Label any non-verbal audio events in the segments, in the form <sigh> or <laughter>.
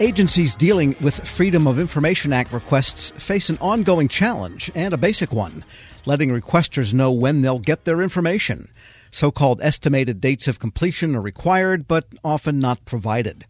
Agencies dealing with Freedom of Information Act requests face an ongoing challenge and a basic one letting requesters know when they'll get their information. So called estimated dates of completion are required, but often not provided.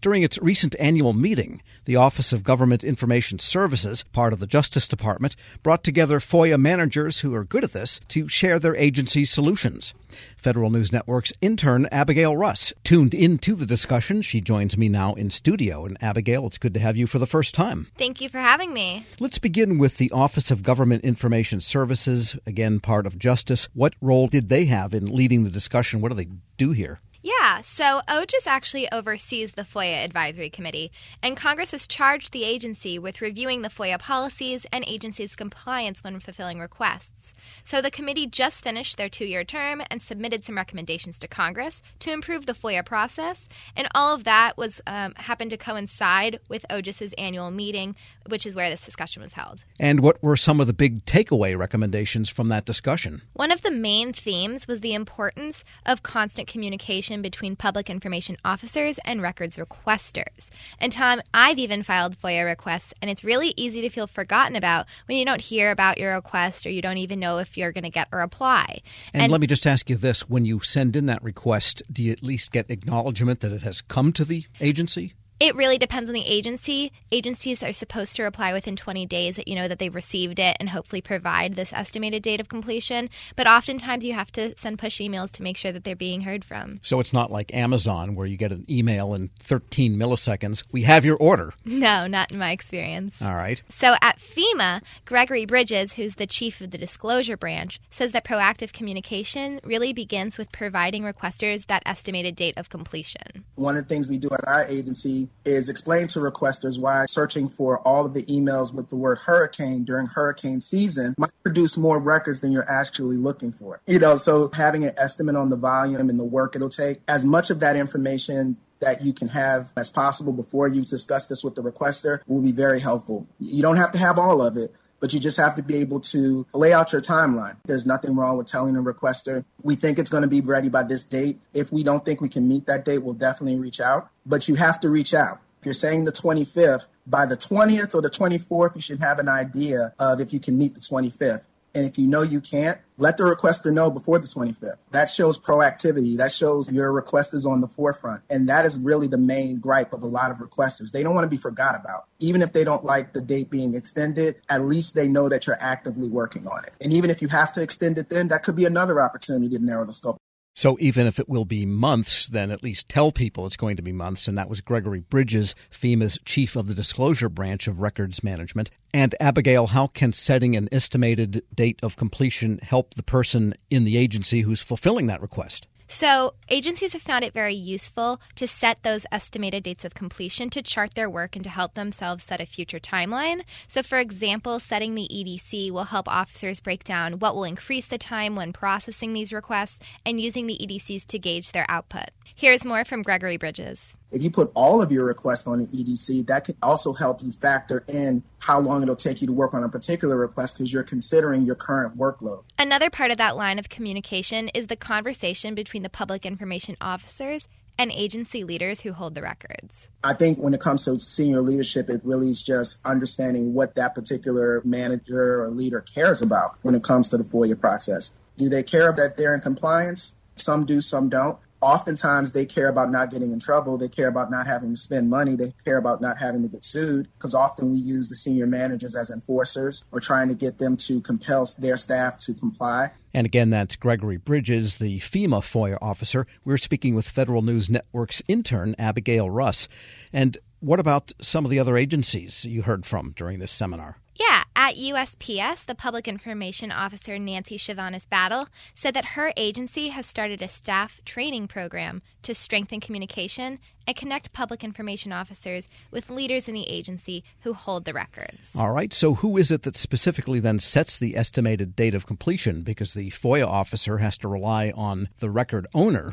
During its recent annual meeting, the Office of Government Information Services, part of the Justice Department, brought together FOIA managers who are good at this to share their agency's solutions. Federal News Network's intern Abigail Russ tuned into the discussion. She joins me now in studio. And Abigail, it's good to have you for the first time. Thank you for having me. Let's begin with the Office of Government Information Services, again part of Justice. What role did they have in leading the discussion? What do they do here? Yeah, so OGIS actually oversees the FOIA Advisory Committee, and Congress has charged the agency with reviewing the FOIA policies and agency's compliance when fulfilling requests. So the committee just finished their two year term and submitted some recommendations to Congress to improve the FOIA process, and all of that was um, happened to coincide with OGIS's annual meeting, which is where this discussion was held. And what were some of the big takeaway recommendations from that discussion? One of the main themes was the importance of constant communication communication between public information officers and records requesters. And Tom, I've even filed FOIA requests, and it's really easy to feel forgotten about when you don't hear about your request or you don't even know if you're going to get a reply. And, and let me just ask you this when you send in that request, do you at least get acknowledgement that it has come to the agency? It really depends on the agency. Agencies are supposed to reply within 20 days that you know that they've received it and hopefully provide this estimated date of completion. But oftentimes you have to send push emails to make sure that they're being heard from. So it's not like Amazon where you get an email in 13 milliseconds. We have your order. <laughs> No, not in my experience. All right. So at FEMA, Gregory Bridges, who's the chief of the disclosure branch, says that proactive communication really begins with providing requesters that estimated date of completion. One of the things we do at our agency is explain to requesters why searching for all of the emails with the word hurricane during hurricane season might produce more records than you're actually looking for. You know, so having an estimate on the volume and the work it'll take, as much of that information that you can have as possible before you discuss this with the requester will be very helpful. You don't have to have all of it, but you just have to be able to lay out your timeline. There's nothing wrong with telling a requester, we think it's going to be ready by this date. If we don't think we can meet that date, we'll definitely reach out, but you have to reach out. If you're saying the 25th, by the 20th or the 24th, you should have an idea of if you can meet the 25th. And if you know you can't, let the requester know before the 25th. That shows proactivity. That shows your request is on the forefront. And that is really the main gripe of a lot of requesters. They don't want to be forgot about. Even if they don't like the date being extended, at least they know that you're actively working on it. And even if you have to extend it then, that could be another opportunity to narrow the scope. So even if it will be months, then at least tell people it's going to be months. And that was Gregory Bridges, FEMA's chief of the disclosure branch of records management. And Abigail, how can setting an estimated date of completion help the person in the agency who's fulfilling that request? So, agencies have found it very useful to set those estimated dates of completion to chart their work and to help themselves set a future timeline. So, for example, setting the EDC will help officers break down what will increase the time when processing these requests and using the EDCs to gauge their output. Here's more from Gregory Bridges. If you put all of your requests on an EDC, that can also help you factor in how long it'll take you to work on a particular request because you're considering your current workload. Another part of that line of communication is the conversation between the public information officers and agency leaders who hold the records? I think when it comes to senior leadership, it really is just understanding what that particular manager or leader cares about when it comes to the FOIA process. Do they care that they're in compliance? Some do, some don't oftentimes they care about not getting in trouble. They care about not having to spend money. They care about not having to get sued because often we use the senior managers as enforcers or trying to get them to compel their staff to comply. And again, that's Gregory Bridges, the FEMA FOIA officer. We're speaking with Federal News Network's intern, Abigail Russ. And what about some of the other agencies you heard from during this seminar? Yeah, at USPS, the Public Information Officer Nancy Chavanis Battle said that her agency has started a staff training program to strengthen communication and connect public information officers with leaders in the agency who hold the records. All right, so who is it that specifically then sets the estimated date of completion? Because the FOIA officer has to rely on the record owner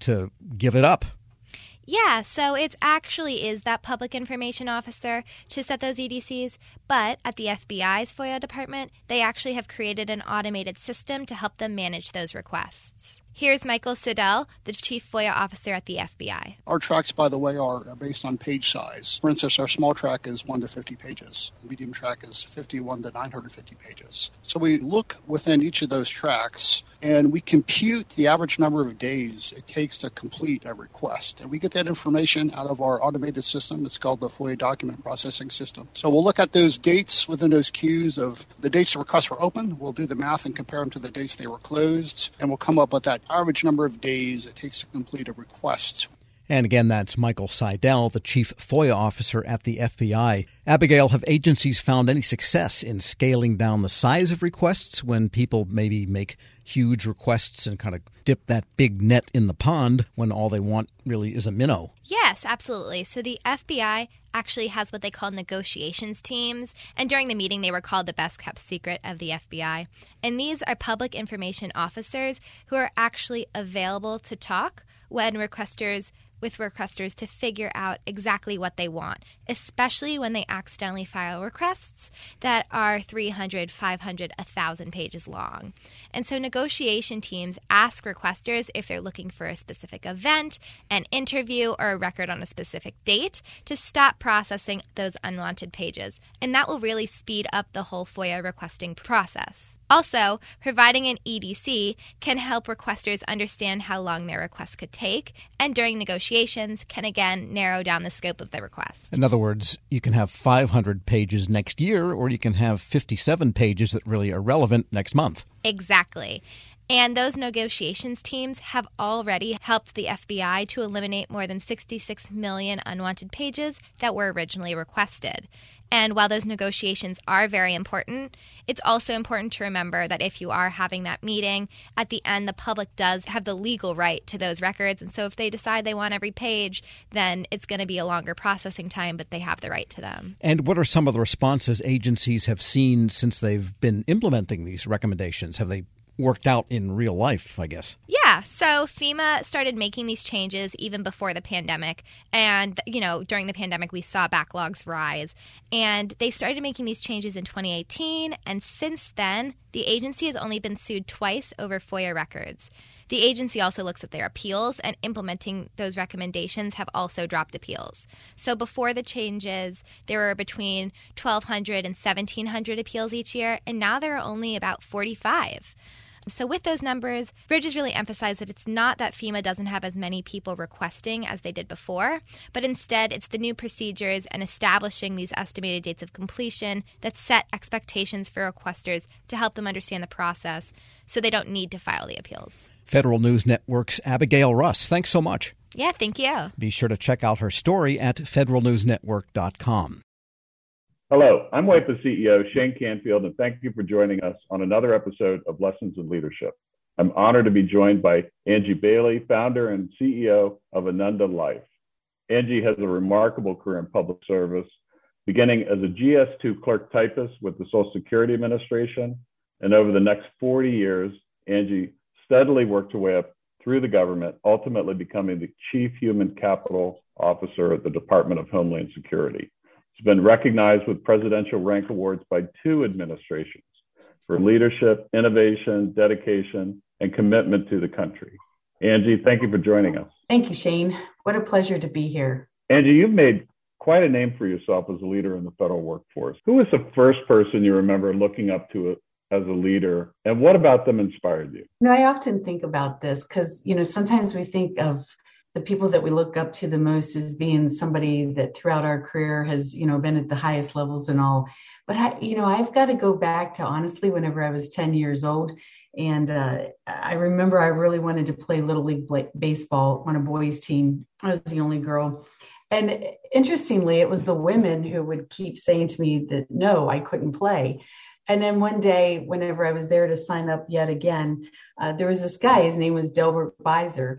to give it up. Yeah, so it actually is that public information officer to set those EDCs, but at the FBI's FOIA department, they actually have created an automated system to help them manage those requests. Here's Michael Seidel, the Chief FOIA Officer at the FBI. Our tracks, by the way, are based on page size. For instance, our small track is 1 to 50 pages, medium track is 51 to 950 pages. So we look within each of those tracks and we compute the average number of days it takes to complete a request. And we get that information out of our automated system. It's called the FOIA document processing system. So we'll look at those dates within those queues of the dates the requests were open. We'll do the math and compare them to the dates they were closed, and we'll come up with that average number of days it takes to complete a request. And again, that's Michael Seidel, the chief FOIA officer at the FBI. Abigail, have agencies found any success in scaling down the size of requests when people maybe make huge requests and kind of dip that big net in the pond when all they want really is a minnow? Yes, absolutely. So the FBI actually has what they call negotiations teams, and during the meeting, they were called the best kept secret of the FBI. And these are public information officers who are actually available to talk when requesters with requesters to figure out exactly what they want, especially when they accidentally file requests that are 300, 500, 1,000 pages long. And so negotiation teams ask requesters if they're looking for a specific event, an interview, or a record on a specific date to stop processing those unwanted pages. And that will really speed up the whole FOIA requesting process. Also, providing an EDC can help requesters understand how long their request could take, and during negotiations can again narrow down the scope of the request. In other words, you can have 500 pages next year, or you can have 57 pages that really are relevant next month. Exactly. And those negotiations teams have already helped the FBI to eliminate more than 66 million unwanted pages that were originally requested. And while those negotiations are very important, it's also important to remember that if you are having that meeting, at the end, the public does have the legal right to those records. And so if they decide they want every page, then it's going to be a longer processing time, but they have the right to them. And what are some of the responses agencies have seen since they've been implementing these recommendations? Have they worked out in real life, I guess. Yeah. So FEMA started making these changes even before the pandemic. And, you know, during the pandemic, we saw backlogs rise. And they started making these changes in 2018. And since then, the agency has only been sued twice over FOIA records. The agency also looks at their appeals, and implementing those recommendations have also dropped appeals. So before the changes, there were between 1,200 and 1,700 appeals each year, and now there are only about 45. So, with those numbers, Bridges really emphasized that it's not that FEMA doesn't have as many people requesting as they did before, but instead it's the new procedures and establishing these estimated dates of completion that set expectations for requesters to help them understand the process so they don't need to file the appeals. Federal News Network's Abigail Russ, thanks so much. Yeah, thank you. Be sure to check out her story at federalnewsnetwork.com. Hello, I'm WIPA CEO Shane Canfield, and thank you for joining us on another episode of Lessons in Leadership. I'm honored to be joined by Angie Bailey, founder and CEO of Ananda Life. Angie has a remarkable career in public service, beginning as a GS2 clerk typist with the Social Security Administration. And over the next 40 years, Angie steadily worked her way up through the government, ultimately becoming the Chief Human Capital Officer at the Department of Homeland Security. It's been recognized with presidential rank awards by two administrations for leadership, innovation, dedication, and commitment to the country. Angie, thank you for joining us. Thank you, Shane. What a pleasure to be here. Angie, you've made quite a name for yourself as a leader in the federal workforce. Who was the first person you remember looking up to as a leader, and what about them inspired you? You know, I often think about this because, you know, sometimes we think of the people that we look up to the most as being somebody that throughout our career has you know been at the highest levels and all. But I, you know i've got to go back to honestly whenever i was 10 years old. And uh, i remember i really wanted to play little league baseball on a boys team. I was the only girl. And interestingly it was the women who would keep saying to me that no i couldn't play. And then one day whenever i was there to sign up yet again uh, there was this guy his name was delbert beiser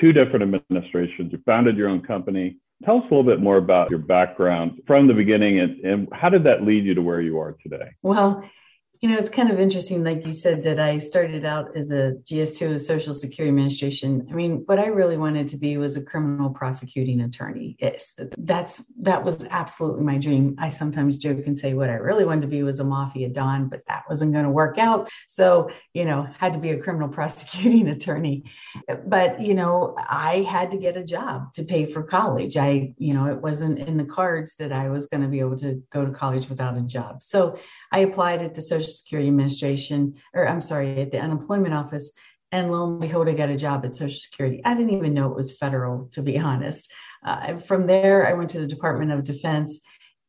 two different administrations. You founded your own company. Tell us a little bit more about your background from the beginning and, and how did that lead you to where you are today? Well, you know, it's kind of interesting, like you said, that I started out as a GS2 of Social Security Administration. I mean, what I really wanted to be was a criminal prosecuting attorney. It's that's that was absolutely my dream. I sometimes joke and say what I really wanted to be was a mafia don, but that wasn't going to work out. So, you know, had to be a criminal <laughs> prosecuting attorney. But, you know, I had to get a job to pay for college. I, you know, it wasn't in the cards that I was going to be able to go to college without a job. So I applied at the Social Security Administration, or I'm sorry, at the unemployment office. And lo and behold, I got a job at Social Security. I didn't even know it was federal, to be <laughs> honest. Uh, from there, I went to the Department of Defense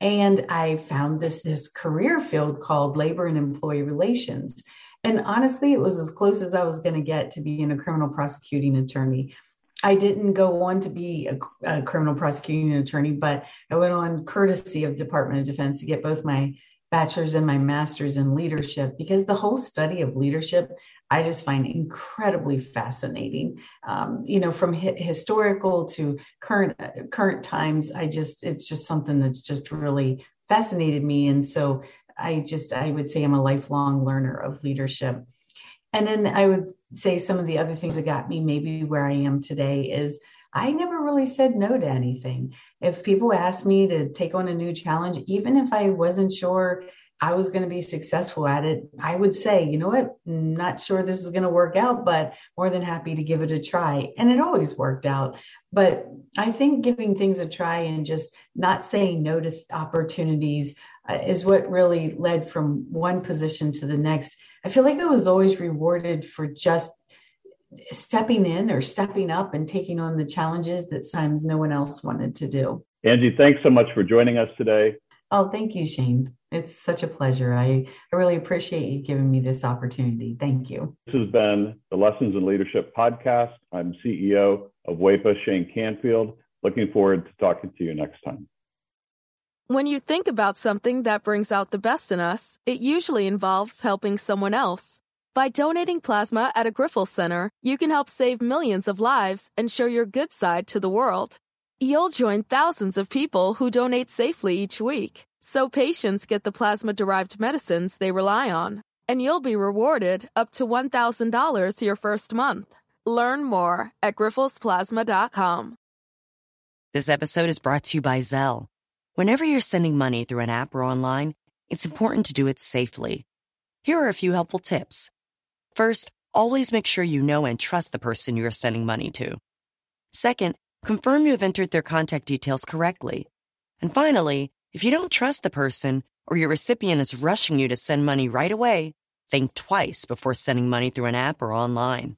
and I found this, this career field called labor and employee relations. And honestly, it was as close as I was going to get to being a criminal prosecuting attorney. I didn't go on to be a, a, criminal prosecuting attorney, but I went on courtesy of Department of Defense to get both my bachelor's and my master's in leadership because the whole study of leadership I just find incredibly fascinating. Um, you know, from hi- historical to current current times, I just it's just something that's just really fascinated me, and so I just I would say I'm a lifelong learner of leadership. And then I would say some of the other things that got me maybe where I am today is I never really said no to anything. If people asked me to take on a new challenge, even if I wasn't sure I was going to be successful at it, I would say, you know what, not sure this is going to work out, but more than happy to give it a try. And it always worked out. But I think giving things a try and just not saying no to opportunities uh, is what really led from one position to the next. I feel like I was always rewarded for just stepping in or stepping up and taking on the challenges that sometimes no one else wanted to do. Angie, thanks so much for joining us today. Oh, thank you, Shane. It's such a pleasure. I, I really appreciate you giving me this opportunity. Thank you. This has been the Lessons in Leadership podcast. I'm CEO of WEPA, Shane Canfield. Looking forward to talking to you next time. When you think about something that brings out the best in us, it usually involves helping someone else. By donating plasma at a Grifols Center, you can help save millions of lives and show your good side to the world. You'll join thousands of people who donate safely each week, so patients get the plasma derived medicines they rely on. And you'll be rewarded up to $1,000 your first month. Learn more at grifolsplasma.com. This episode is brought to you by Zelle. Whenever you're sending money through an app or online, it's important to do it safely. Here are a few helpful tips. First, always make sure you know and trust the person you are sending money to. Second, confirm you have entered their contact details correctly. And finally, if you don't trust the person or your recipient is rushing you to send money right away, think twice before sending money through an app or online.